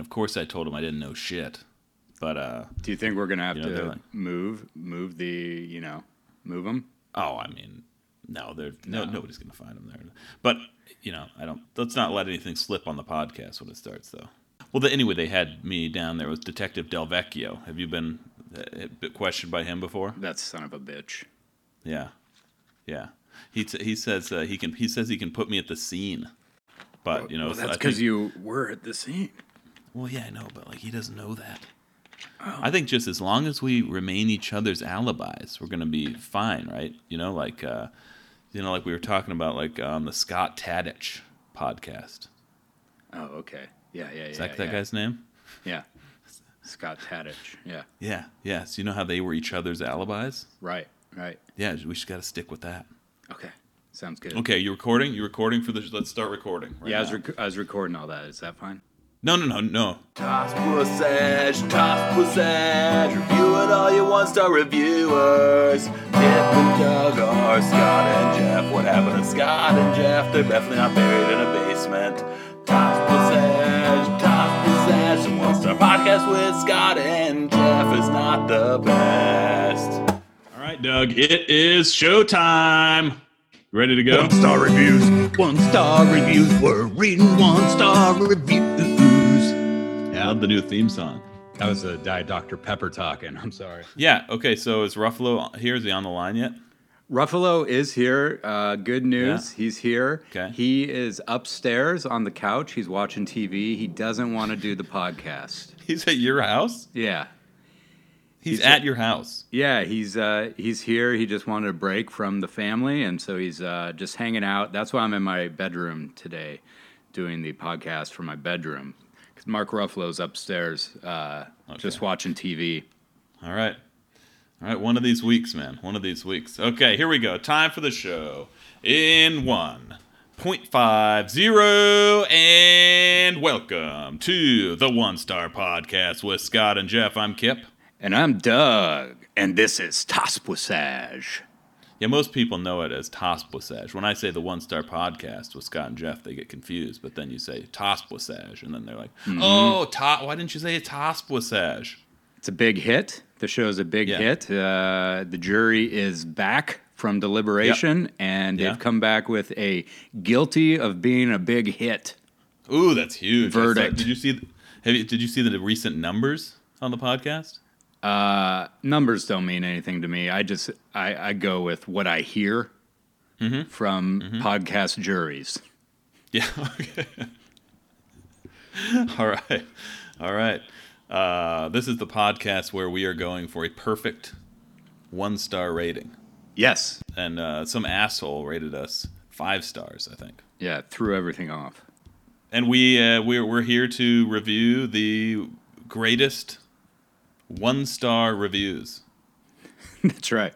and of course I told him I didn't know shit. But uh, Do you think we're gonna have You know, to like- move move the you know move them? oh, I mean, no, there's no, No. nobody's gonna find them there. But you know, I don't. Let's not let anything slip on the podcast when it starts, though. Well, the, anyway, they had me down there with Detective Delvecchio. Have you been uh, questioned by him before? That son of a bitch. Yeah, yeah. He t- he says uh, he can. He says he can put me at the scene. But you know, well, that's because you were at the scene. Well, yeah, I know, but like he doesn't know that. I think just as long as we remain each other's alibis, we're gonna be fine, right? You know, like uh, you know, like we were talking about, like on the Scott Tadich podcast. Oh, okay. Yeah, yeah, yeah. Is that yeah, that yeah. guy's name? Yeah. Scott Tadich. Yeah. Yeah, yeah. So you know how they were each other's alibis? Right. Right. Yeah, we just got to stick with that. Okay. Sounds good. Okay, you recording? You recording for the? Let's start recording. right yeah, I was, rec- I was recording all that. Is that fine? No, no, no, no. Toss Pussage, Toss Pussage, review it all you one star reviewers. Kip and Doug are Scott and Jeff. What happened to Scott and Jeff? They're definitely not buried in a basement. Toss Pussage, Toss Pussage, the one star podcast with Scott and Jeff is not the best. All right, Doug. It is showtime. Ready to go? One star reviews. One star reviews. We're reading one star reviews. Yeah. The new theme song. That was a Diet Dr. Pepper talking. I'm sorry. Yeah. Okay. So is Ruffalo here? Is he on the line yet? Ruffalo is here. Uh, good news. He's here. Okay. He is upstairs on the couch. He's watching TV. He doesn't want to do the podcast. He's at your house. Yeah. He's, He's at your house. Yeah, he's uh, he's here. He just wanted a break from the family, and so he's uh, just hanging out. That's why I'm in my bedroom today, doing the podcast from my bedroom. Mark Ruffalo's upstairs, uh, just watching TV. All right. All right. One of these weeks, man. One of these weeks. Okay. Here we go. Time for the show. In one point five zero, and welcome to the One Star Podcast with Scott and Jeff. I'm Kip. And I'm Doug, and this is Tospussage. Yeah, most people know it as Tospussage. When I say the One Star Podcast with Scott and Jeff, they get confused. But then you say Tospussage, and then they're like, "Oh, to- why didn't you say Tospussage?" It's a big hit. The show's a big Yeah. hit. Uh, the jury is back from deliberation, and they've come back with a guilty of being a big hit. Ooh, that's huge. Verdict. did you see? Have you, did you see the recent numbers on the podcast? Uh, numbers don't mean anything to me. I just I, I go with what I hear Mm-hmm. from podcast juries. Yeah. Okay. All right. All right. Uh, this is the podcast where we are going for a perfect one star rating. Yes. And uh, some asshole rated us five stars, I think. Yeah, threw everything off. And we uh, we're we're here to review the greatest one star reviews. That's right.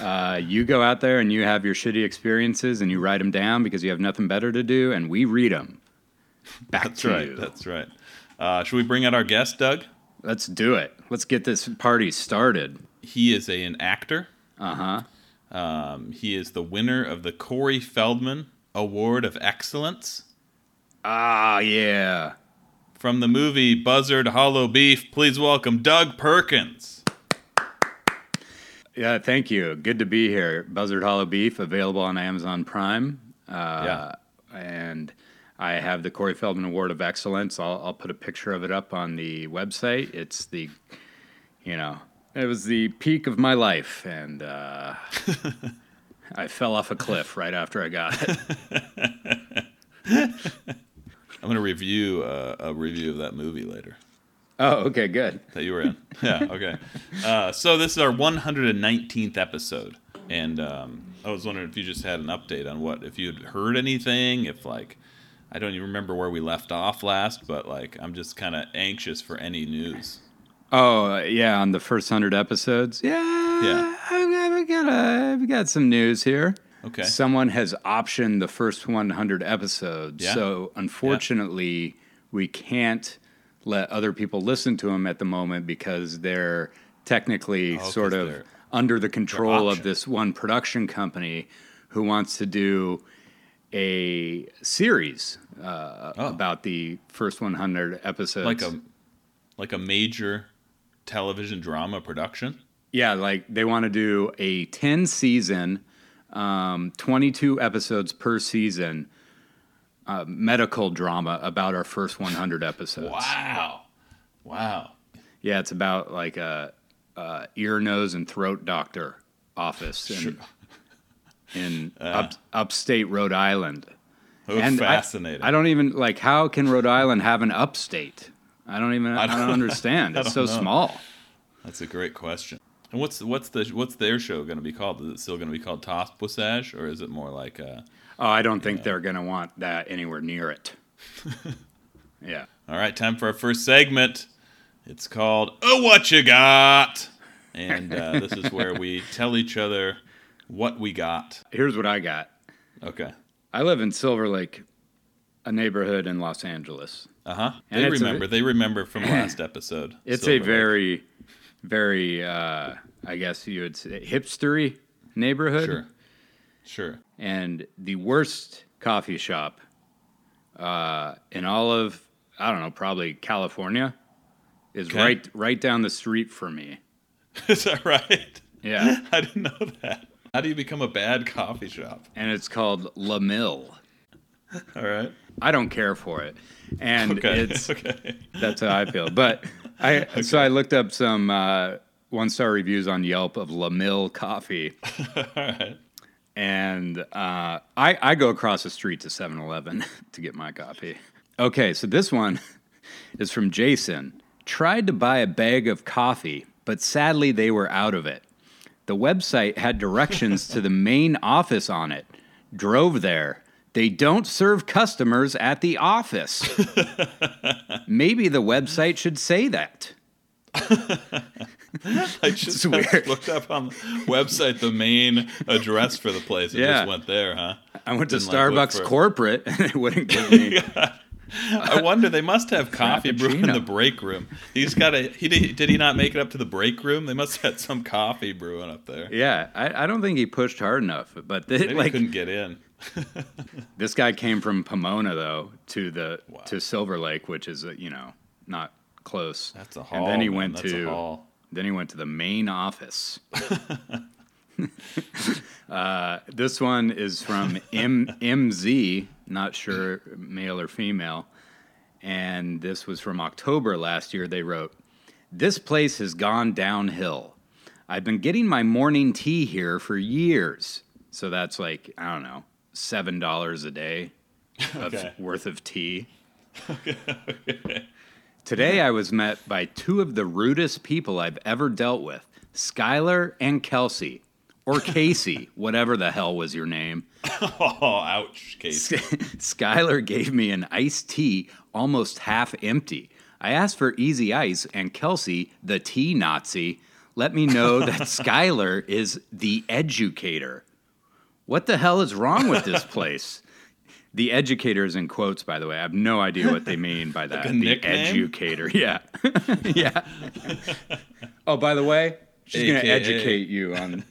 Uh, you go out there and you have your shitty experiences and you write them down because you have nothing better to do, and we read them. Back That's to right. you. That's right. Uh, should we bring out our guest, Doug? Let's do it. Let's get this party started. He is a, an actor. Uh huh. Um, he is the winner of the Corey Feldman Award of Excellence Ah, yeah. From the movie Buzzard Hollow Beef. Please welcome Doug Perkins. Yeah, thank you. Good to be here. Buzzard Hollow Beef available on Amazon Prime. Uh, Yeah. And I have the Corey Feldman Award of Excellence. I'll, I'll put a picture of it up on the website. It's the, you know, it was the peak of my life, and uh, I fell off a cliff right after I got it. I'm going to review uh, a review of that movie later Oh, okay, good. that you were in. yeah, okay. Uh, so this is our 119th episode. And um, I was wondering if you just had an update on what, if you had heard anything, if like, I don't even remember where we left off last, but like, I'm just kind of anxious for any news. Oh, yeah, on the first hundred episodes. Yeah, Yeah. I've, I've got a, I've got some news here. Okay. Someone has optioned the first 100 episodes. Yeah. So unfortunately, we can't let other people listen to them at the moment because they're technically Oh, sort of under the control of this one production company who wants to do a series uh, Oh. about the first 100 episodes. Like a like a major television drama production. Yeah, like they want to do a 10 season, um, 22 episodes per season uh, medical drama about our first 100 episodes. Wow. Wow. Yeah, it's about like a, a ear, nose, and throat doctor office in, in up, upstate Rhode Island. And fascinating. I, don't even like how can Rhode Island have an upstate? I don't even. I don't- don't, understand. I It's so don't know. small. That's a great question. And what's what's the what's their show going to be called? Is it still going to be called Toss Poussage, or is it more like uh Oh, I don't think they're gonna want that anywhere near it. yeah. All right, time for our first segment. It's called "Oh, What You Got," and uh, this is where we tell each other what we got. Here's what I got. Okay. I live in Silver Lake, a neighborhood in Los Angeles. Uh huh. They it's a- remember. they remember from last episode. It's Silver a Lake. Very, uh, I guess you would say, hipstery neighborhood. sure, sure. And the worst coffee shop uh, in all of, I don't know, probably California is Okay. right right down the street from me. Is that right? Yeah. I didn't know that. How do you become a bad coffee shop? and it's called La Mill. All right. I don't care for it. And Okay. it's okay. That's how I feel. But I so I looked up some uh, one star reviews on Yelp of La Mill coffee, All right. and uh, I I go across the street to 7-Eleven to get my coffee. Okay, so this one is from Jason. Tried to buy a bag of coffee, but sadly they were out of it. The website had directions to the main office on it. Drove there. They don't serve customers at the office. Maybe the website should say that. I just looked up on the website the main address for the place and Yeah. just went there, huh? I went to Didn't, like, Starbucks for- corporate and they wouldn't give me. I wonder they must have coffee brew in the break room. He's got a he did, did he not make it up to the break room? They must have had some coffee brewing up there. Yeah, I, I don't think he pushed hard enough. But they, Maybe like couldn't get in. This guy came from Pomona though to the Wow. to Silver Lake, which is uh, you know not close. That's a haul. And then he man. went to then he went to the main office. uh, this one is from M- MZ, not sure male or female, and this was from October last year. They wrote, "This place has gone downhill. I've been getting my morning tea here for years, so that's like I don't know, seven dollars a day of Okay. worth of tea." Today I was met by two of the rudest people I've ever dealt with, Skylar and Kelsey. Or Casey, whatever the hell was your name. Oh, ouch, Casey. Skylar gave me an iced tea almost half empty. I asked for easy ice, and Kelsey, the tea Nazi, let me know that Skylar is the educator. What the hell is wrong with this place? The educator is in quotes, by the way. I have no idea what they mean by that. a the nickname? educator. Yeah. yeah. Oh, by the way, she's going to educate you on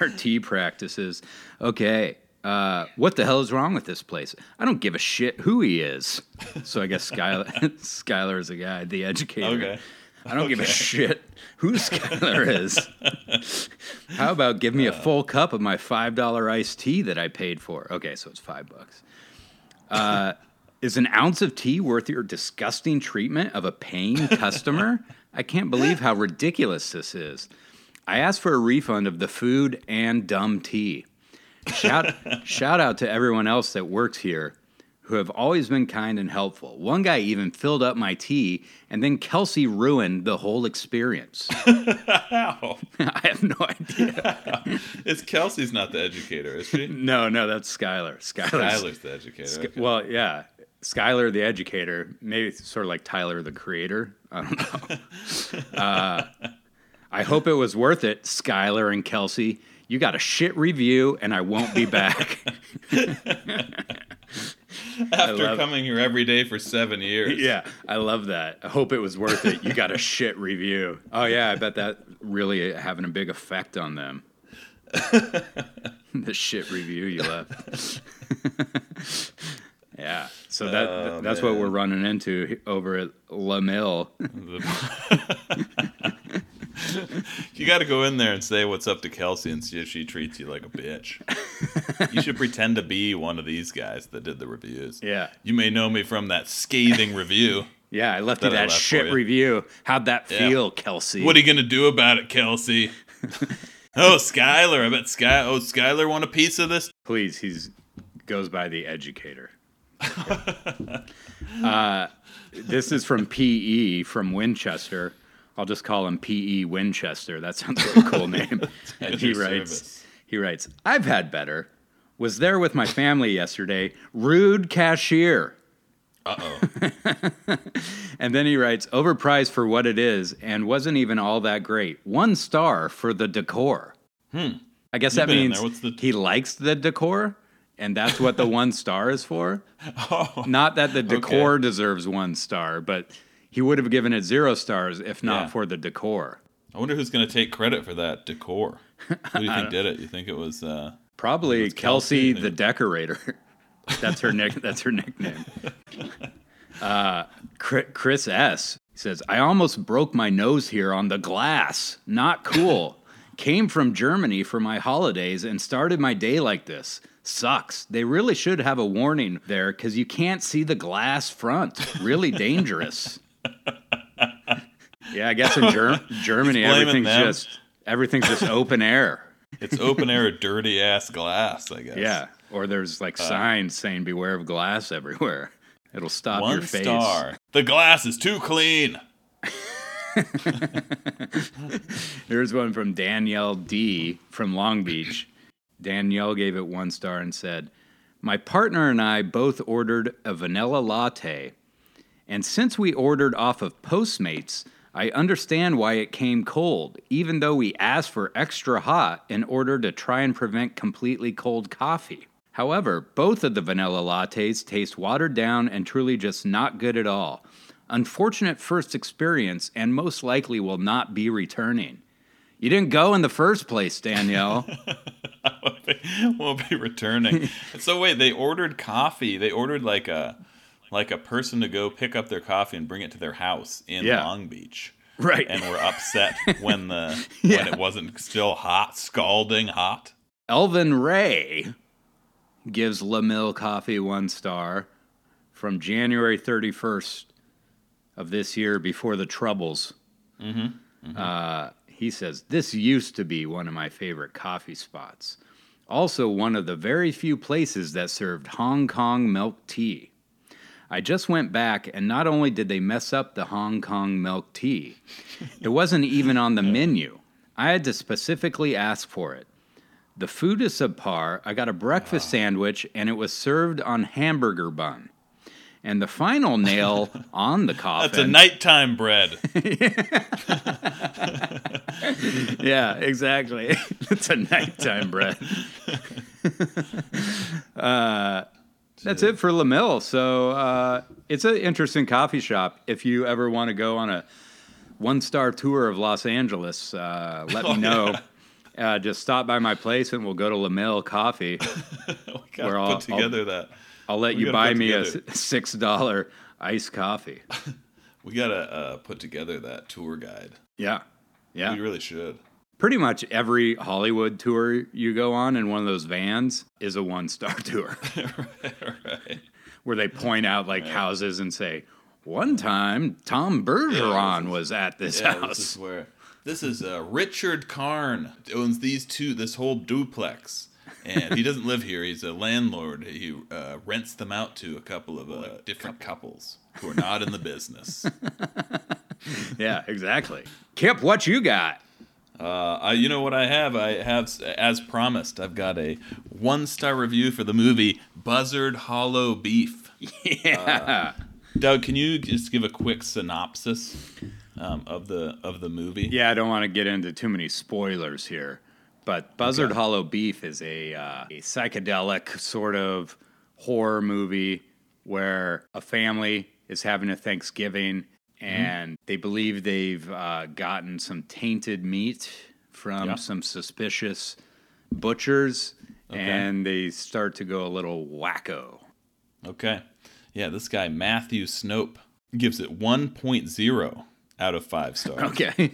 our tea practices. Okay. Uh, what the hell is wrong with this place? I don't give a shit who he is. So I guess Skylar, Skylar is a guy, the educator. Okay. I don't give a shit who Skylar is. How about give me a full cup of my five dollar iced tea that I paid for? Okay, so it's five bucks. Uh, is an ounce of tea worth your disgusting treatment of a paying customer? I can't believe how ridiculous this is. I asked for a refund of the food and dumb tea. Shout, shout out to everyone else that works here who have always been kind and helpful. One guy even filled up my tea, and then Kelsey ruined the whole experience. Ow. I have no idea. It's Kelsey's not the educator, is she? No, no, that's Skylar. Skylar's, Tyler's the educator. okay. Well, yeah. Skylar, the educator, maybe sort of like Tyler, the creator. I don't know. uh, I hope it was worth it, Skylar and Kelsey. You got a shit review, and I won't be back. After coming here every day for seven years. yeah, I love that. I hope it was worth it. You got a shit review. Oh, yeah, I bet that really having a big effect on them. the shit review you left. Yeah. So that Oh, that's what we're running into over at La Mill. You got to go in there and say what's up to Kelsey and see if she treats you like a bitch. you should pretend to be one of these guys that did the reviews. Yeah. You may know me from that scathing review. Yeah, I left you That I that left shit you. review. How'd that Yeah. feel, Kelsey? What are you gonna do about it, Kelsey? oh, Skylar. I bet Sky. Oh, Skylar want a piece of this. Please, he's goes by the educator. uh, this is from PE from Winchester. I'll just call him PE Winchester. That sounds like a cool name. and he writes, service. he writes, I've had better. Was there with my family yesterday. Rude cashier. Uh oh. And then he writes, overpriced for what it is and wasn't even all that great. One star for the decor. Hmm. I guess that been in means the- he likes the decor, and that's what the one star is for. Oh. Not that the decor deserves one star, but he would have given it zero stars if not Yeah. for the decor. I wonder who's gonna take credit for that decor. Who do you think did it? You think it was? uh Probably It's Kelsey, Kelsey. the decorator. that's her nick. That's her nickname. Uh, Chris S says, "I almost broke my nose here on the glass. Not cool. Came from Germany for my holidays and started my day like this. Sucks. They really should have a warning there because you can't see the glass front. Really dangerous." Yeah, I guess in Ger- Germany everything's them. just everything's just open air. It's open air, dirty ass glass. I guess. Yeah, or there's like uh, signs saying "Beware of glass" everywhere. It'll stop One your face. star. The glass is too clean. Here's one from Danielle D from Long Beach. Danielle gave it one star and said, "My partner and I both ordered a vanilla latte, and since we ordered off of Postmates." I understand why it came cold, even though we asked for extra hot in order to try and prevent completely cold coffee. However, both of the vanilla lattes taste watered down and truly just not good at all. Unfortunate first experience, and most likely will not be returning. You didn't go in the first place, Danielle. Won't be returning. so wait, they ordered coffee. They ordered like a like a person to go pick up their coffee and bring it to their house in Yeah. Long Beach. right. And were upset when the Yeah. when it wasn't still hot, scalding hot. Elvin Ray gives LaMille Coffee one star from January 31st of this year before the Troubles. Uh, he says, This used to be one of my favorite coffee spots. Also, one of the very few places that served Hong Kong milk tea. I just went back, and not only did they mess up the Hong Kong milk tea, it wasn't even on the menu. I had to specifically ask for it. The food is subpar. I got a breakfast sandwich, and it was served on hamburger bun. And the final nail on the coffin. That's a nighttime bread. yeah, exactly. it's a nighttime bread. uh, that's it for LaMille. So uh, it's an interesting coffee shop. If you ever want to go on a one star tour of Los Angeles, uh, let me know. Uh, just stop by my place and we'll go to LaMille Coffee. we Where I'll- put together that. I'll let We you buy me a six dollar iced coffee. We gotta uh, put together that tour guide. Yeah, yeah. We really should. Pretty much every Hollywood tour you go on in one of those vans is a one star tour. right. where they point out like houses and say, "One time Tom Bergeron was at this Yeah, house." this is where this is uh, Richard Karn owns these two, this whole duplex, and he doesn't live here. He's a landlord. He uh, rents them out to a couple of uh, different couples who are not in the business. yeah, exactly. Kip, what you got? Uh, I, you know what I have? I have, as promised, I've got a one-star review for the movie Buzzard Hollow Beef. Yeah, Doug, can you just give a quick synopsis um, of the of the movie? yeah. I don't want to get into too many spoilers here, but Buzzard Hollow Beef is a, uh, a psychedelic sort of horror movie where a family is having a Thanksgiving and they believe they've uh, gotten some tainted meat from Yeah. some suspicious butchers and they start to go a little wacko. Okay. Yeah, this guy, Matthew Snope, gives it 1.0 out of five stars. Okay.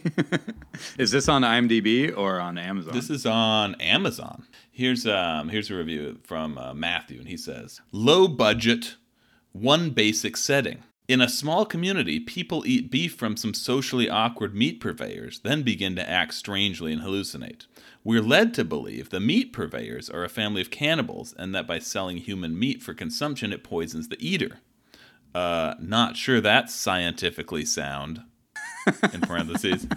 Is this on IMDb or on Amazon? This is on Amazon. Here's um here's a review from uh, Matthew, and he says, "Low budget, one basic setting. In a small community, people eat beef from some socially awkward meat purveyors, then begin to act strangely and hallucinate. We're led to believe the meat purveyors are a family of cannibals, and that by selling human meat for consumption, it poisons the eater. Uh, not sure that's scientifically sound." in parentheses.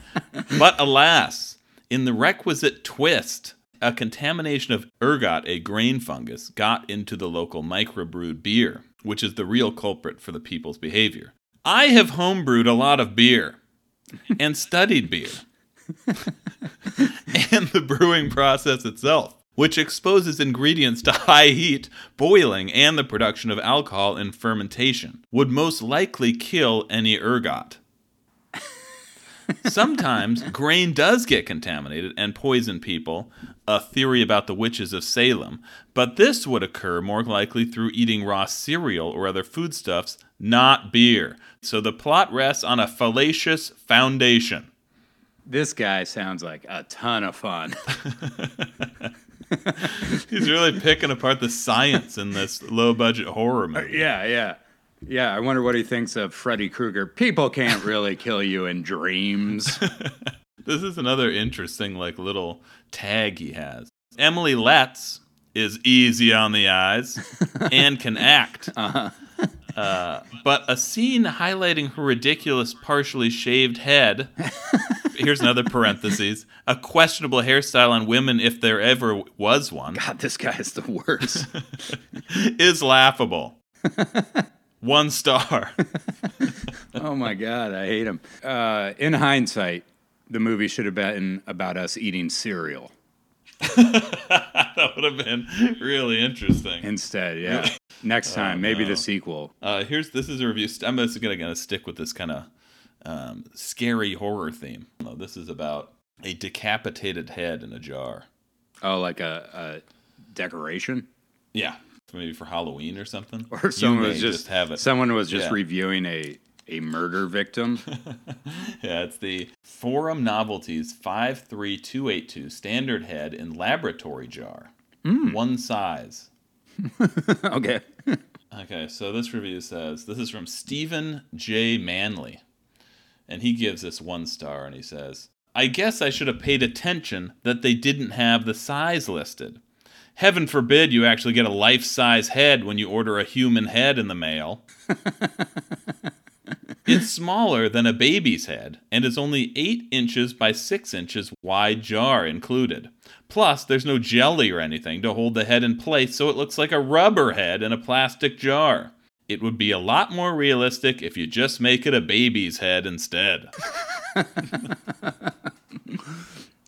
But alas, in the requisite twist, a contamination of ergot, a grain fungus, got into the local microbrewed beer, which is the real culprit for the people's behavior. I have homebrewed a lot of beer and studied beer and the brewing process itself, which exposes ingredients to high heat, boiling, and the production of alcohol and fermentation, would most likely kill any ergot. Sometimes grain does get contaminated and poison people, a theory about the witches of Salem, but this would occur more likely through eating raw cereal or other foodstuffs, not beer. So the plot rests on a fallacious foundation. this guy sounds like a ton of fun. He's really picking apart the science in this low budget horror movie. yeah, yeah. Yeah, I wonder what he thinks of Freddy Krueger. People can't really kill you in dreams. This is another interesting like little tag he has. Emily Letts is easy on the eyes and can act. Uh, but a scene highlighting her ridiculous partially shaved head. Here's another parentheses. A questionable hairstyle on women if there ever was one God, this guy is the worst. is laughable. One star. oh my God, I hate him. Uh, in hindsight, the movie should have been about us eating cereal that would have been really interesting. instead. Yeah. Next time, maybe no. the sequel. Uh, here's this is a review. I'm just gonna, gonna stick with this kind of um, scary horror theme. This is about a decapitated head in a jar. Oh, like a, a decoration, Yeah, maybe for Halloween or something. or someone was just, have it. someone was just Yeah. reviewing a a murder victim. yeah, it's the Forum Novelties 53282 standard head in laboratory jar. Hmm. One size. okay. Okay, so this review says this is from Stephen J. Manley. And he gives this one star and he says, I guess I should have paid attention that they didn't have the size listed. Heaven forbid you actually get a life size head when you order a human head in the mail. it's smaller than a baby's head and is only 8 inches by 6 inches wide jar included. Plus, there's no jelly or anything to hold the head in place, so it looks like a rubber head in a plastic jar. It would be a lot more realistic if you just make it a baby's head instead.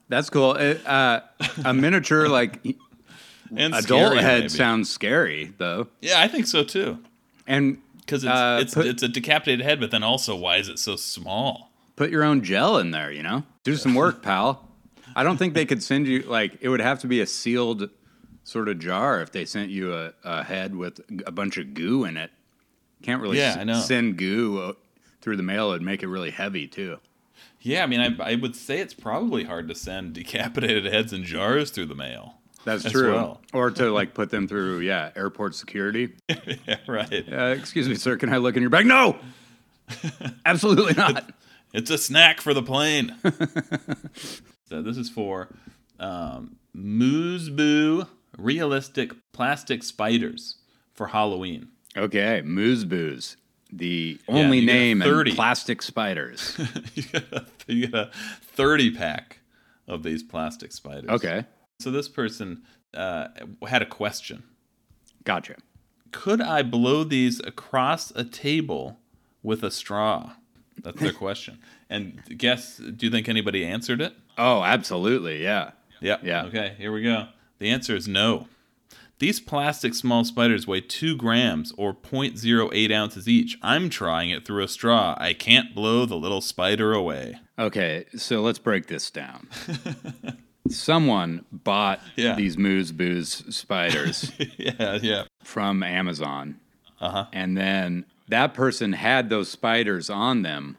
That's cool. Uh, a miniature like And adult scary, head maybe. sounds scary though. Yeah, I think so too. And Because it's, Uh, it's, put- it's a decapitated head, but then also, why is it so small? put your own gel in there, you know? Do some work, pal. I don't think they could send you like it would have to be a sealed sort of jar if they sent you a, a head with a bunch of goo in it. Can't really Yeah, s- I know. send goo uh, through the mail. It'd make it really heavy too. Yeah, I mean, I, I would say it's probably hard to send decapitated heads in jars through the mail. That's true. well. Or to like put them through, yeah, airport security. yeah, right. Uh, excuse me, sir. Can I look in your bag? No, absolutely not. It's a snack for the plane. so this is for um, Moose Boo realistic plastic spiders for Halloween. Okay, Moose Boos. the only a name in 30. plastic spiders. you, get a, you get a 30 pack of these plastic spiders. Okay, So this person uh, had a question. gotcha. Could I blow these across a table with a straw? That's their question. And guess, do you think anybody answered it? Oh, absolutely, yeah. Yeah. Yeah. Okay, here we go. The answer is no. These plastic small spiders weigh 2 grams or 0.08 ounces each. I'm trying it through a straw. I can't blow the little spider away. Okay, so let's break this down. Someone bought Yeah. these Moose Booze spiders yeah, yeah. from Amazon. Uh-huh. And then that person had those spiders on them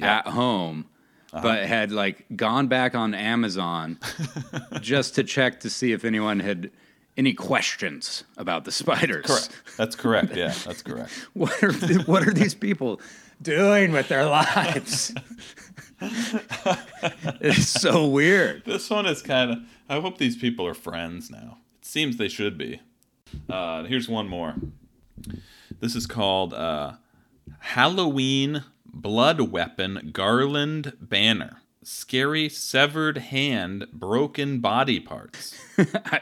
at home, Uh-huh. but had like gone back on Amazon just to check to see if anyone had any questions about the spiders. Correct. That's correct. Yeah, that's correct. What are what are these people doing with their lives? it's so weird. This one is kind of. I hope these people are friends now. It seems they should be. Uh, here's one more. This is called uh, Halloween Blood Weapon Garland Banner. Scary severed hand, broken body parts. I,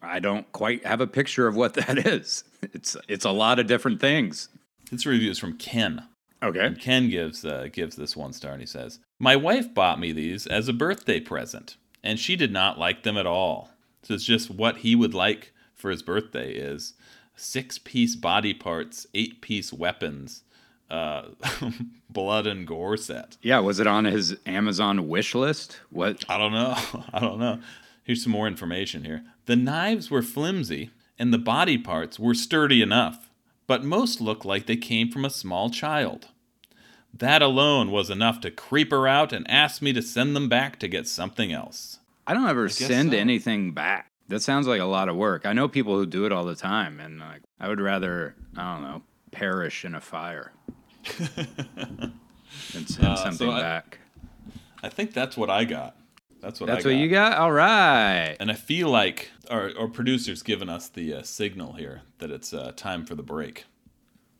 I don't quite have a picture of what that is. It's it's a lot of different things. This review is from Ken. Okay. Ken gives uh, gives this one star and he says, "My wife bought me these as a birthday present, and she did not like them at all. So it's just what he would like for his birthday is six piece body parts, eight piece weapons, uh, blood and gore set. Yeah, was it on his Amazon wish list? What? I don't know. I don't know. Here's some more information here. The knives were flimsy and the body parts were sturdy enough, but most look like they came from a small child. That alone was enough to creep her out and ask me to send them back to get something else. I don't ever guess send so. anything back. That sounds like a lot of work. I know people who do it all the time, and like, I would rather, I don't know, perish in a fire than send Uh, so something I- back. I think that's what I got. That's what That's I what got. you got. All right. And I feel like our, our producer's given us the uh, signal here that it's uh, time for the break.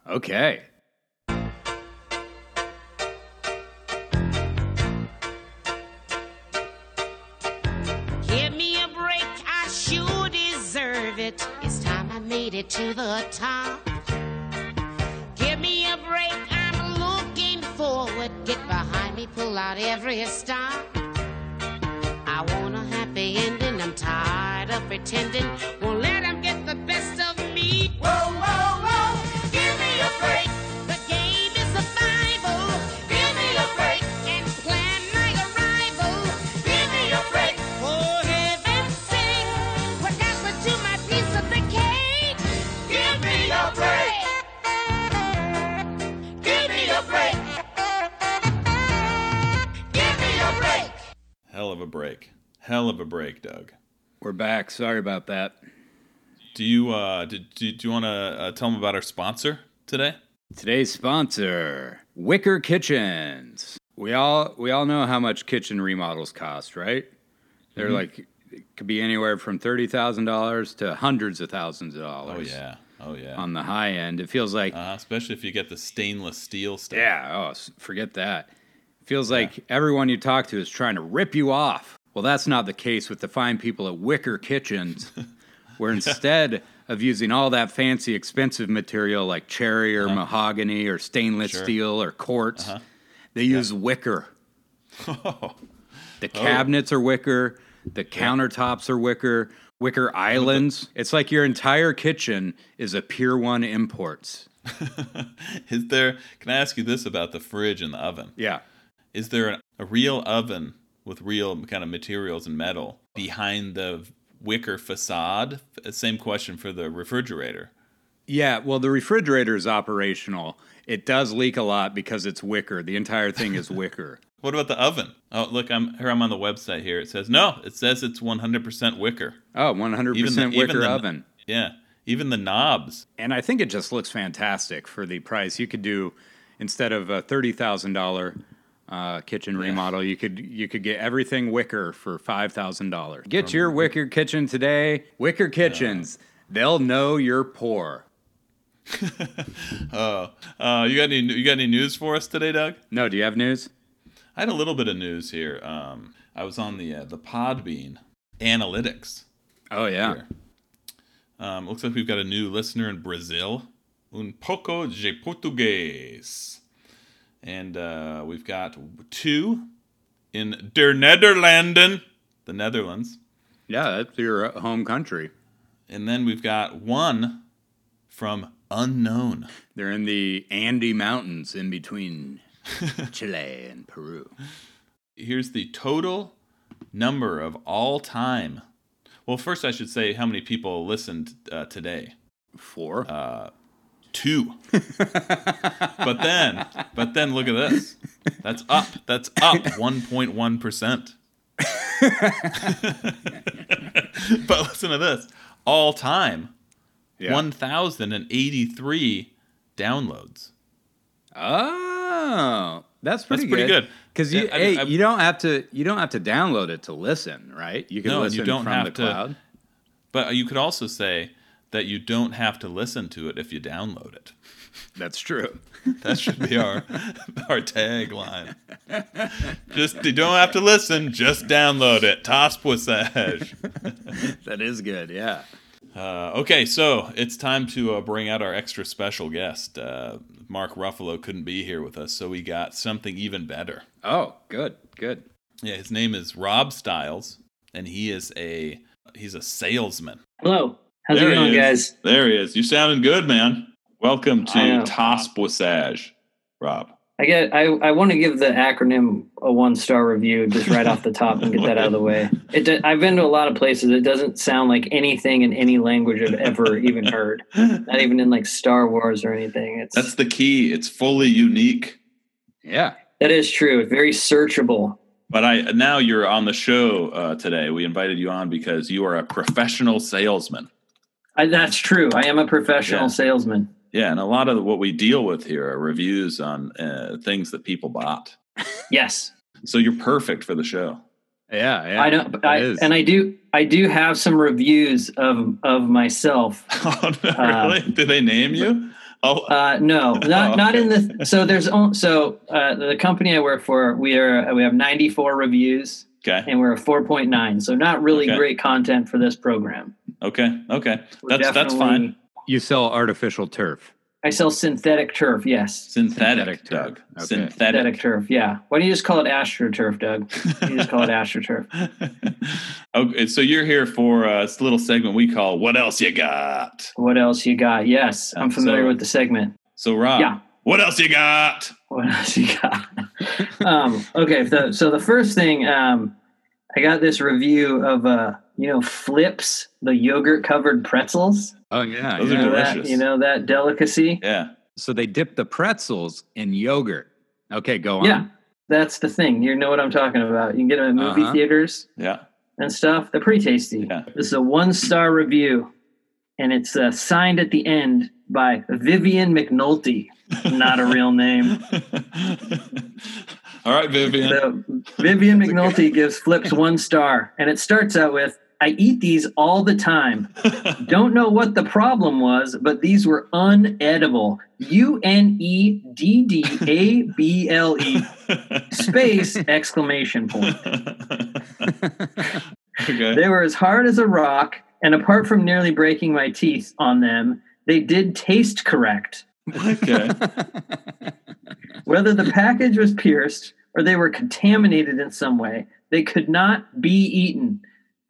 Okay. To the top. Give me a break, I'm looking forward. Get behind me, pull out every stop. I want a happy ending, I'm tired of pretending. Won't let 'em get the best of me. Whoa, whoa, of a break. Hell of a break, Doug. We're back. Sorry about that. Do you uh, do, do, do you want to uh, tell them about our sponsor today? Today's sponsor, Wicker Kitchens. We all we all know how much kitchen remodels cost, right? They're Mm-hmm. like it could be anywhere from thirty thousand dollars to hundreds of thousands of dollars. Oh yeah, oh yeah. On the high end, it feels like uh, especially if you get the stainless steel stuff. yeah. Oh, forget that. Feels like everyone you talk to is trying to rip you off. Well, that's not the case with the fine people at Wicker Kitchens, where instead of using all that fancy, expensive material like cherry or mahogany or stainless Uh-huh. Sure. Uh-huh. steel or quartz, they use wicker. The cabinets are wicker. The countertops are wicker. Wicker islands. It's like your entire kitchen is a Pier One Imports. Is there? Can I ask you this about the fridge and the oven? Yeah. Is there a, real oven with real kind of materials and metal behind the wicker facade? Same question for the refrigerator. Yeah, well, the refrigerator is operational. It does leak a lot because it's wicker. The entire thing is wicker. What about the oven? Oh, look, I'm here. I'm on the website here. It says no. It says it's 100% wicker. Oh, 100% Even the- wicker even the- oven. Yeah, even the knobs. And I think it just looks fantastic for the price. You could do instead of a thirty thousand dollar uh, kitchen remodel, you could you could get everything wicker for five thousand dollars. Get your wicker kitchen today. Wicker kitchens. They'll know you're poor. Uh, you got any? You got any news for us today, Doug? No, do you have news? I had a little bit of news here. Um, I was on the uh, the Podbean analytics. Oh yeah. Um, looks like we've got a new listener in Brazil. Un pouco de português. And uh, we've got two in Der Nederlanden, the Netherlands. Yeah, that's your uh, home country. And then we've got one from unknown. They're in the Andy Mountains in between Chile and Peru. Here's the total number of all time. Well, first I should say how many people listened uh, today. Four. Uh, two. but then, but then look at this. That's up. That's up 1.1 percent. but listen to this. All time, Yeah. 1,083 downloads. Oh, that's pretty that's pretty good. Because you, Yeah, I- hey, you don't have to you don't have to download it to listen, right? You can No, listen you don't from have the to- cloud. But you could also say that you don't have to listen to it if you download it. That's true. That should be our our tagline. Just you don't have to listen, just download it. Toss Puissage. That is good. Yeah. Uh, okay, so it's time to uh, bring out our extra special guest. Uh, Mark Ruffalo couldn't be here with us, so we got something even better. Oh, good, good. Yeah, his name is Rob Stiles, and he is a he's a salesman. Hello. How's There it going, is. guys? There he is. You sounding good, man. Welcome to know. Toss Rob. I get. I, I want to give the acronym a one star review just right off the top and get that out of the way. It. do- I've been to a lot of places. It doesn't sound like anything in any language I've ever even heard. Not even in like Star Wars or anything. It's That's the key. It's fully unique. Yeah. that is true. Very searchable. But I now you're on the show uh, today. We invited you on because you are a professional salesman. I, that's true. I am a professional Yeah. salesman. Yeah, and a lot of what we deal with here are reviews on uh, things that people bought. Yes, So you're perfect for the show. Yeah. yeah I know. I, and I do. I do have some reviews of of myself. Oh, no, really? Did they name you? Oh, Uh, no, not Oh, not in the. So there's on- so uh, the company I work for. We are we have 94 reviews okay, and we're a 4.9. So not really Okay. great content for this program. Okay, okay. We're That's that's fine. you sell artificial turf. I sell synthetic turf. Yes, Synthetic, Synthetic turf. Doug. Okay. synthetic Synthetic. turf. Yeah. Why don't you just call it astroturf, Doug? You just call it astroturf. okay, so you're here for uh, this little segment we call "What Else You Got." What else you got? Yes, I'm familiar So- with the segment. So Rob, Yeah. what else you got? What else you got? um, okay, so, so the first thing, um, I got this review of uh, you know, Flipz, the yogurt covered pretzels. Oh yeah. Those You are yeah. know that, delicious. you know that delicacy. Yeah, So they dip the pretzels in yogurt. Okay, go on. Yeah, that's the thing. You know what I'm talking about. You can get them in movie Uh-huh. theaters yeah. and stuff. They're pretty tasty. Yeah. This is a one star review, and it's uh, signed at the end by Vivian McNulty. Not a real name. All right, Vivian. So Vivian McNulty gives Flipz one star, and it starts out with I eat these all the time. Don't know what the problem was, but these were unedible. U N E D D A B L E space exclamation point. okay. They were as hard as a rock, and apart from nearly breaking my teeth on them, they did taste correct. Okay. Whether the package was pierced or they were contaminated in some way, they could not be eaten.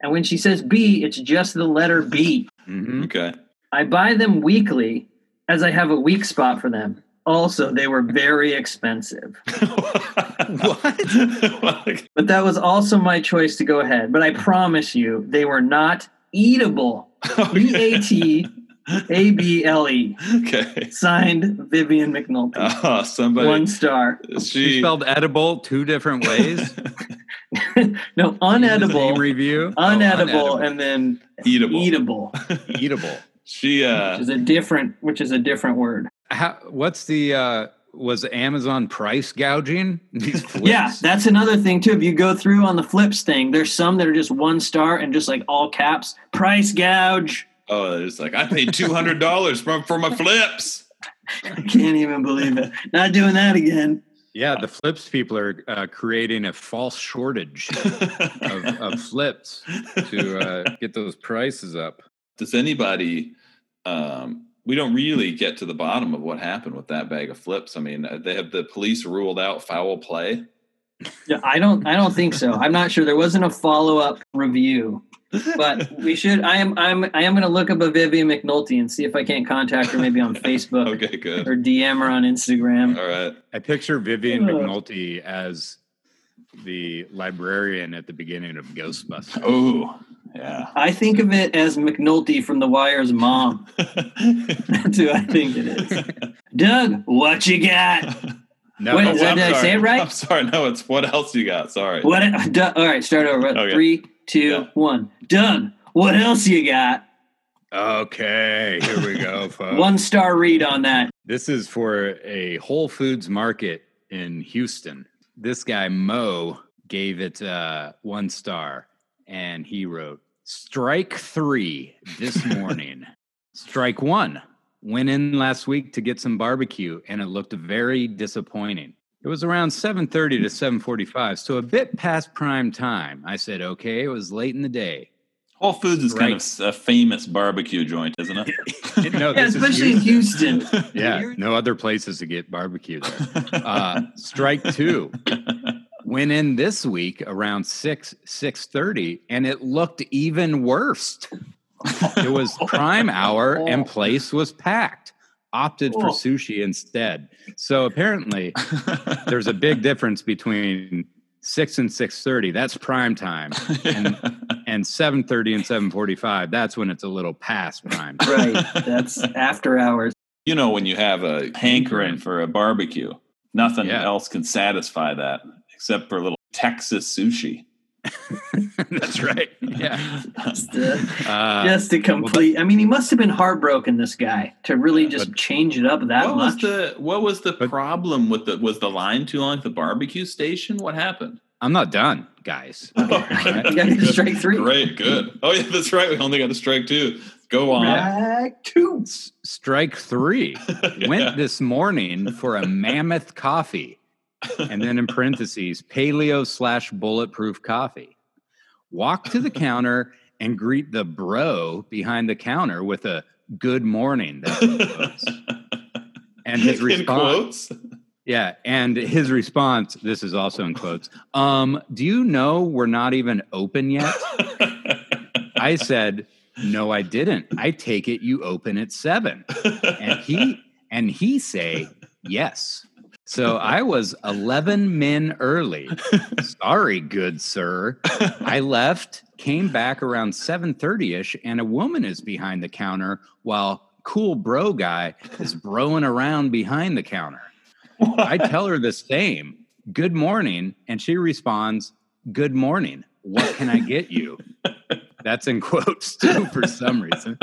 And when she says B, it's just the letter B. Mhm. Okay. I buy them weekly as I have a weak spot for them. Also, they were very expensive. what? But that was also my choice to go ahead. But I promise you, they were not eatable. E A T A B L E. Okay. Signed Vivian McNulty. Oh, somebody. One star. She she spelled edible two different ways. no, Same unedible. review. Oh, Unedible and then eatable. eatable, eatable. She which uh is a different, which is a different word. How, what's the uh was Amazon price gouging these Flipz? Yeah, that's another thing too. If you go through on the Flipz thing, there's some that are just one star and just like all caps, price gouge. Oh it's like I paid two hundred dollars for for my Flipz. I can't even believe it. Not doing that again. yeah. The Flipz people are uh, creating a false shortage of, of Flipz to uh, get those prices up. Does anybody um we don't really get to the bottom of what happened with that bag of flips. I mean, uh, they have the police ruled out foul play. Yeah, I don't. I don't think so. I'm not sure. There wasn't a follow up review, but we should. I am. I'm. I am going to look up a Vivian McNulty and see if I can't contact her maybe on Facebook Okay, good. or DM her on Instagram. All right. I picture Vivian Ugh. McNulty as the librarian at the beginning of Ghostbusters. Oh, yeah. I think of it as McNulty from The Wire's mom. That's who I think it is. Doug, what you got? No, Wait, is that- I'm did I say it right? I'm sorry. No, it's what else you got? Sorry. What? All right, start over. Okay. Three, two, one. Done. What else you got? okay, here we go, folks. One star read on that. This is for a Whole Foods market in Houston. This guy Mo gave it uh, one star, and he wrote, "Strike three this morning. Strike one went in last week to get some barbecue, and it looked very disappointing. It was around 7:30 to 7:45, so a bit past prime time. I said, okay, it was late in the day. Whole Foods is kind of a famous barbecue joint, isn't it? No, Yeah, this is especially in Houston. Yeah, no other places to get barbecue there. Uh, strike two went in this week around six six thirty, and it looked even worse. It was prime hour, and place was packed. Opted for Oh. sushi instead. So apparently, there's a big difference between six and six thirty. That's prime time, and and seven thirty and seven forty five. That's when it's a little past prime. time. Right. That's after hours. you know, when you have a hankering for a barbecue, nothing Yeah. else can satisfy that except for a little Texas sushi. That's right. Yeah. Just to, Uh, just to complete. I mean, he must have been heartbroken. This guy to really just But- change it up that what was the what was the But- problem with the was the line too long at the barbecue station? What happened? I'm not done, guys. You got to strike three. Great, good. Oh yeah, that's right. We only got to strike two. Go on. Strike two. S- Strike three went this morning for a mammoth coffee, and then in parentheses, paleo slash bulletproof coffee. Walk to the counter and greet the bro behind the counter with a good morning. And his response, yeah, and his response, this is also in quotes. Um, do you know we're not even open yet? I said, No, I didn't. I take it you open at seven. And he and he say, Yes. So I was 11 men early. Sorry, good sir. I left, came back around 7:30ish, and a woman is behind the counter while cool bro guy is broing around behind the counter. I tell her the same. Good morning. And she responds, Good morning. What can I get you? That's in quotes too for some reason.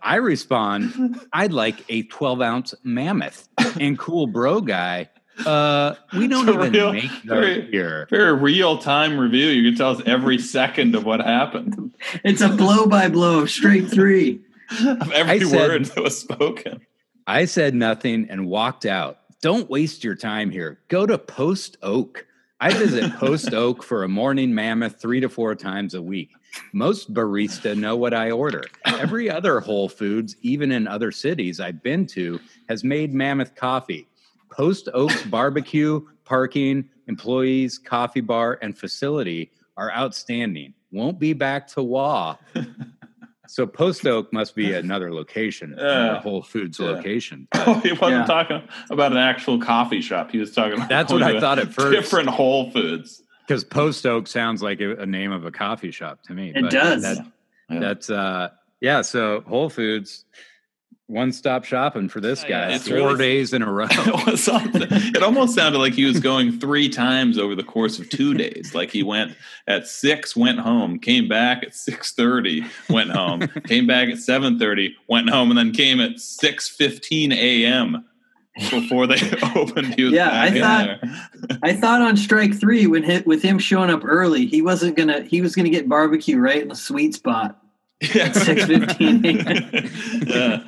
I respond, I'd like a 12 ounce mammoth. And cool bro guy, uh, we don't It's a even real- make very- those here. Very real time review. You can tell us every second of what happened, It's a blow by blow of strike three. of every said- word that was spoken. I said nothing and walked out. Don't waste your time here. Go to Post Oak. I visit Post Oak for a morning mammoth three to four times a week. Most barista know what I order. Every other Whole Foods, even in other cities I've been to, has made mammoth coffee. Post Oak's barbecue, parking, employees, coffee bar, and facility are outstanding. Won't be back to Wah. So Post Oak must be another location, Yeah. a Whole Foods Yeah. location. Oh, he wasn't Yeah. talking about an actual coffee shop. He was talking about That's what I a thought at first. Different Whole Foods. Because Post Oak sounds like a, a name of a coffee shop to me. It does. that- Yeah. That's uh yeah, so Whole Foods, one stop shopping for this Yeah, guy. it's four really- days in a row. it. It almost sounded like he was going three times over the course of two days. Like he went at six, went home, came back at six thirty, went home, came back at seven thirty, went home, and then came at six fifteen a.m. before they opened. He was Yeah, back I in thought- there. I thought on strike three, when hit with him showing up early, he wasn't gonna. He was gonna get barbecue right in the sweet spot. Yeah. 6:15. yeah.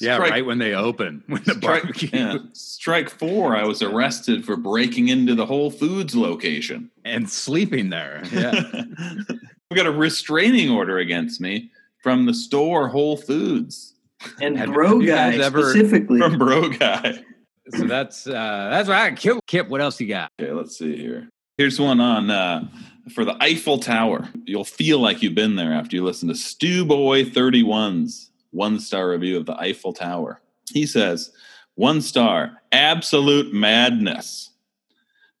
yeah, Strike- right when they open. When the Strike, barbecue yeah. Strike four. I was arrested for breaking into the Whole Foods location. and sleeping there. Yeah. we got a restraining order against me from the store Whole Foods And Have- bro guy guys ever- specifically. from Bro Guy. so that's uh that's right. Kip, Kip, what else you got? Okay, let's see here. Here's one on uh, for the Eiffel Tower. You'll feel like you've been there after you listen to Stu Boy 31's one star review of the Eiffel Tower. He says, one star, absolute madness.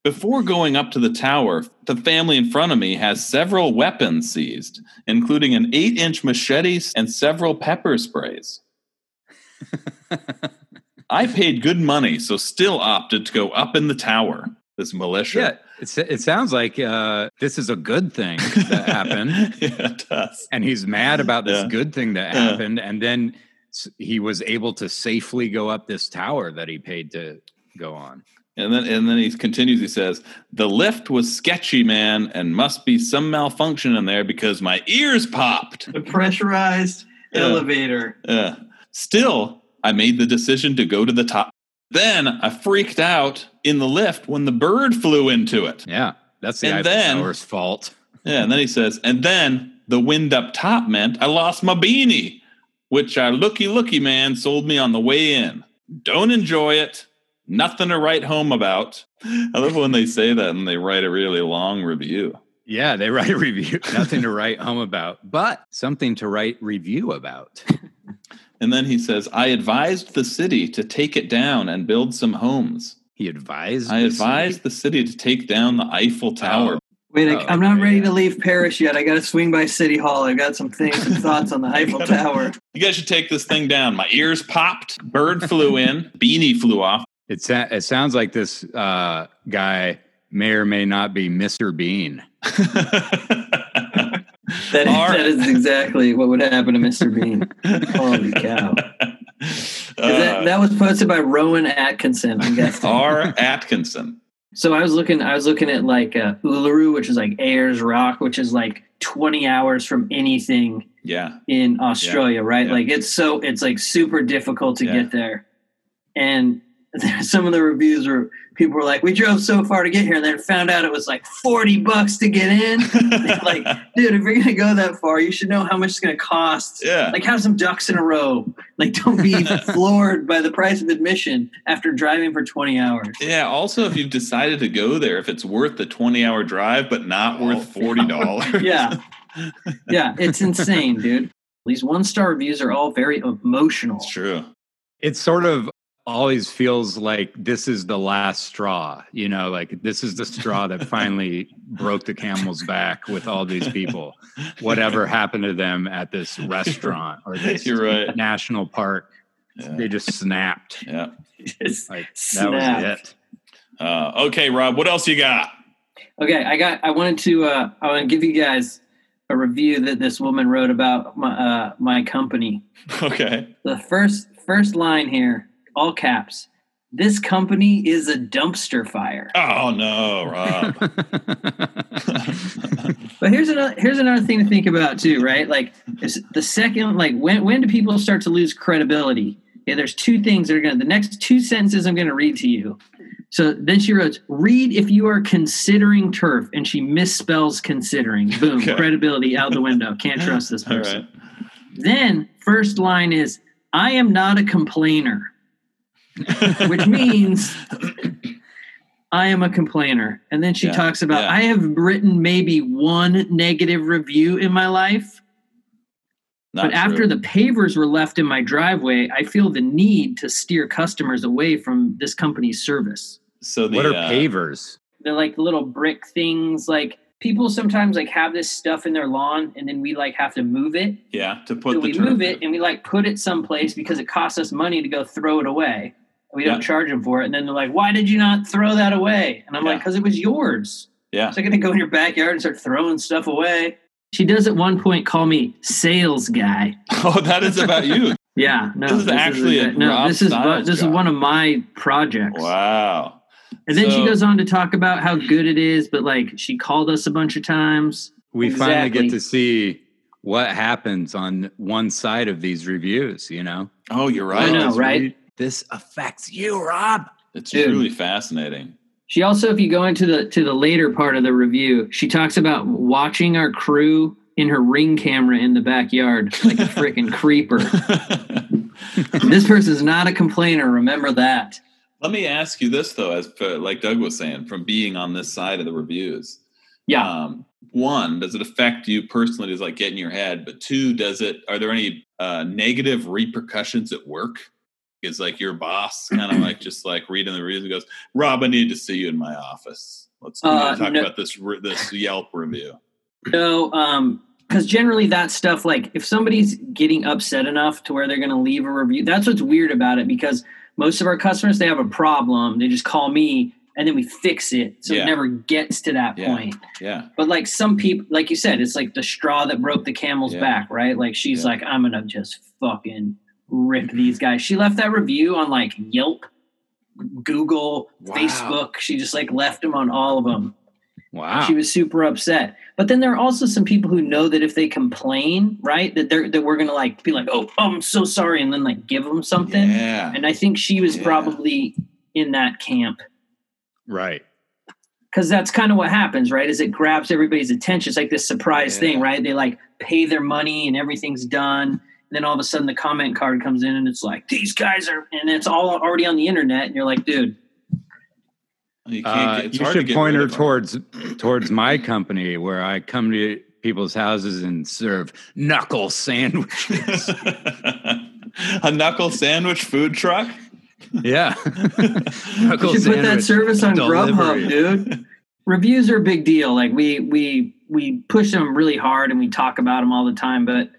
Before going up to the tower, the family in front of me has several weapons seized, including an eight inch machete and several pepper sprays. I paid good money, so still opted to go up in the tower. This militia. Yeah, it's, it sounds like uh, this is a good thing that happened. yeah, it does. and he's mad about this Yeah. good thing that Yeah. happened and then he was able to safely go up this tower that he paid to go on And then and then he continues, he says, The lift was sketchy, man, and must be some malfunction in there because my ears popped. The pressurized Yeah. elevator. Uh, still, I made the decision to go to the top. Then I freaked out in the lift when the bird flew into it. yeah that's the And then- fault Yeah, and then he says, and then the wind up top meant I lost my beanie, which our looky looky man sold me on the way in. Don't enjoy it. Nothing to write home about. I love when they say that and they write a really long review. yeah they write a review nothing to write home about but something to write review about And then he says, I advised the city to take it down and build some homes. he advised I the advised city- the city to take down the Eiffel Tower. Wait, I, Oh, I'm not ready yeah. to leave Paris yet. I got to swing by City Hall. I got some things, some thoughts on the Eiffel gotta- Tower. You guys should take this thing down. My ears popped, bird flew in, beanie flew off. it, sa- it sounds like this uh, guy may or may not be mr bean That is, that is exactly what would happen to Mr. Bean. Holy cow. that, Uh, that was posted by Rowan Atkinson, I'm guessing. R. Atkinson. So I was looking, I was looking at like uh, Uluru, which is like Ayers Rock, which is like 20 hours from anything Yeah. in Australia, right? yeah. Like it's so it's like super difficult to Yeah. get there. And some of the reviews were people were like, "We drove so far to get here, and then found out it was like 40 bucks to get in." like, dude, if you're gonna go that far, you should know how much it's gonna cost. yeah. Like, have some ducks in a row. Like, don't be floored by the price of admission after driving for 20 hours. Yeah. Also, if you've decided to go there, if it's worth the 20 hour drive, but not worth $40. Yeah, yeah, it's insane, dude. These one star reviews are all very emotional. It's true. it sort of always feels like this is the last straw you know like this is the straw that finally broke the camel's back with all these people whatever happened to them at this restaurant or this You're right. national park Yeah. they just snapped yeah. It's- like that Snapped. was it Uh, okay, Rob, what else you got? Okay, I got. I wanted to. Uh, I want to give you guys a review that this woman wrote about my uh, my company. Okay. The first first line here, all caps. This company is a dumpster fire. Oh, no, Rob. But here's another here's another thing to think about too, right? Like is the second, like when when do people start to lose credibility? Yeah, there's two things that are going to the next two sentences I'm going to read to you. So then she wrote, "Read if you are considering turf," and she misspells considering. Boom, Okay. credibility out the window. Can't trust this person. right. Then first line is, "I am not a complainer," which means I am a complainer. And then she Yeah, talks about, yeah. I have written maybe one negative review in my life, Not but after the pavers were left in my driveway, I feel the need to steer customers away from this company's service. so the, what are uh, pavers They're like little brick things, like people sometimes like have this stuff in their lawn and then we like have to move it. Yeah, to put so the we turf move in. it and we like put it someplace because it costs us money to go throw it away. We don't Yeah. charge them for it. And then they're like, why did you not throw that away? And I'm like, because it was yours. Yeah. So I'm going to go in your backyard and start throwing stuff away. She does at one point call me sales guy. Oh, that is about you. Yeah, no, This is actually a no. This is Stiles this job. is one of my projects. Wow. And then she goes on to talk about how good it is, but like she called us a bunch of times. we finally get to see what happens on one side of these reviews you know Oh, you're right. I know, It's right? Really- this affects you rob It's Dude. really fascinating. She also, if you go into the to the later part of the review, she talks about watching our crew in her ring camera in the backyard like a freaking creeper. This person's not a complainer. Remember that. Let me ask you this though, as uh, like Doug was saying, from being on this side of the reviews. Yeah. Um, one, does it affect you personally? Does it like get in your head? But two, does it? Are there any uh, negative repercussions at work? Is like your boss, kind of like just like reading the reviews and goes, "Rob, I need to see you in my office. Let's we need to Uh, talk no. about this this Yelp review." No, um, because generally that stuff, like if somebody's getting upset enough to where they're going to leave a review, that's what's weird about it. Because most of our customers, they have a problem, they just call me, and then we fix it, so Yeah. it never gets to that Yeah. point. Yeah, But like some people, like you said, it's like the straw that broke the camel's Yeah. back, right? Like she's like, I'm gonna just fucking rip these guys. She left that review on like Yelp, Google, Wow. Facebook. She just like left them on all of them. Wow. She was super upset. But then there are also some people who know that if they complain, right, that they're that we're gonna like be like, oh, I'm so sorry, and then like give them something. yeah, And I think she was Yeah. probably in that camp right. because that's kind of what happens, right? Is it grabs everybody's attention? It's like this surprise thing, right? They like pay their money and everything's done. And then all of a sudden the comment card comes in and it's like, these guys are, and it's all already on the internet. And you're like, dude, you, can't Uh, get, it's you hard to should get point her towards towards my company where I come to people's houses and serve knuckle sandwiches. a knuckle sandwich food truck. yeah. you knuckle should put that service on delivery. Grubhub, dude. Reviews are a big deal. Like we, we, we push them really hard and we talk about them all the time. But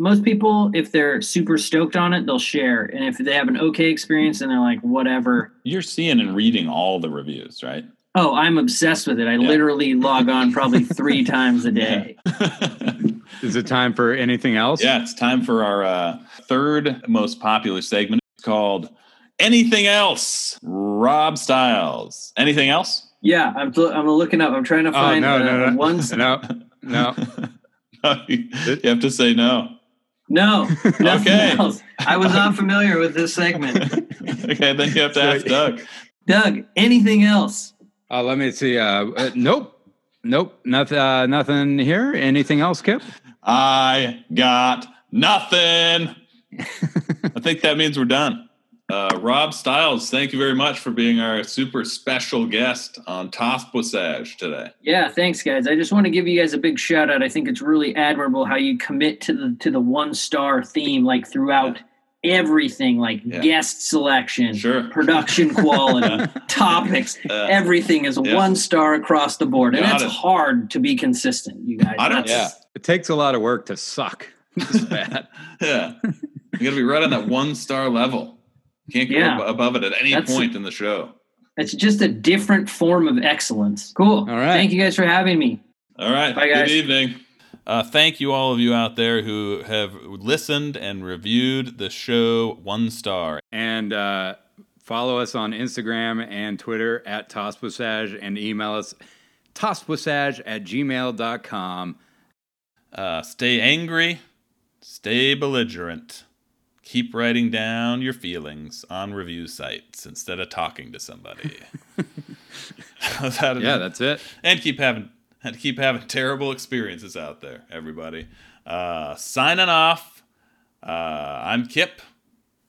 most people, if they're super stoked on it, they'll share. And if they have an okay experience and they're like, whatever, You're seeing and reading all the reviews, right? Oh, I'm obsessed with it. I literally log on probably three times a day. Is it time for anything else? Yeah, it's time for our uh, third most popular segment It's called Anything Else? Rob Stiles. Anything else? Yeah, I'm I'm looking up. I'm trying to Oh find no, uh, no, no, one. no, no. you have to say no. No, nothing Okay. else. I was not familiar with this segment. okay, then you have to ask Doug. Doug, anything else? Uh, let me see. Uh, uh, nope, nope, nothing. Uh, nothing here. Anything else, Kip? I got nothing. I think that means we're done. Uh, Rob Stiles, thank you very much for being our super special guest on Tosposage today. Yeah, thanks, guys. I just want to give you guys a big shout out. I think it's really admirable how you commit to the to the one star theme, like throughout everything, like Yeah. guest selection, Sure. production quality, topics. Uh, Everything is yeah. one star across the board, and Got that's it. hard to be consistent. You guys, I don't- That's- Yeah. It takes a lot of work to suck. It's bad. Yeah. You got to be right on that one star level. Can't go Yeah. above it at any That's- point in the show. It's just a different form of excellence. Cool. All right. Thank you guys for having me. All right. Bye, guys. Good evening. Uh, thank you, all of you out there who have listened and reviewed the show one star. And uh, follow us on Instagram and Twitter at Tosposage and email us tosposage at gmail.com. Uh, stay angry, stay belligerent. Keep writing down your feelings on review sites instead of talking to somebody. That? Yeah, that's it. and keep having and keep having terrible experiences out there, everybody. Uh, signing off. Uh, I'm Kip,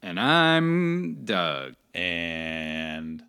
And I'm Doug. and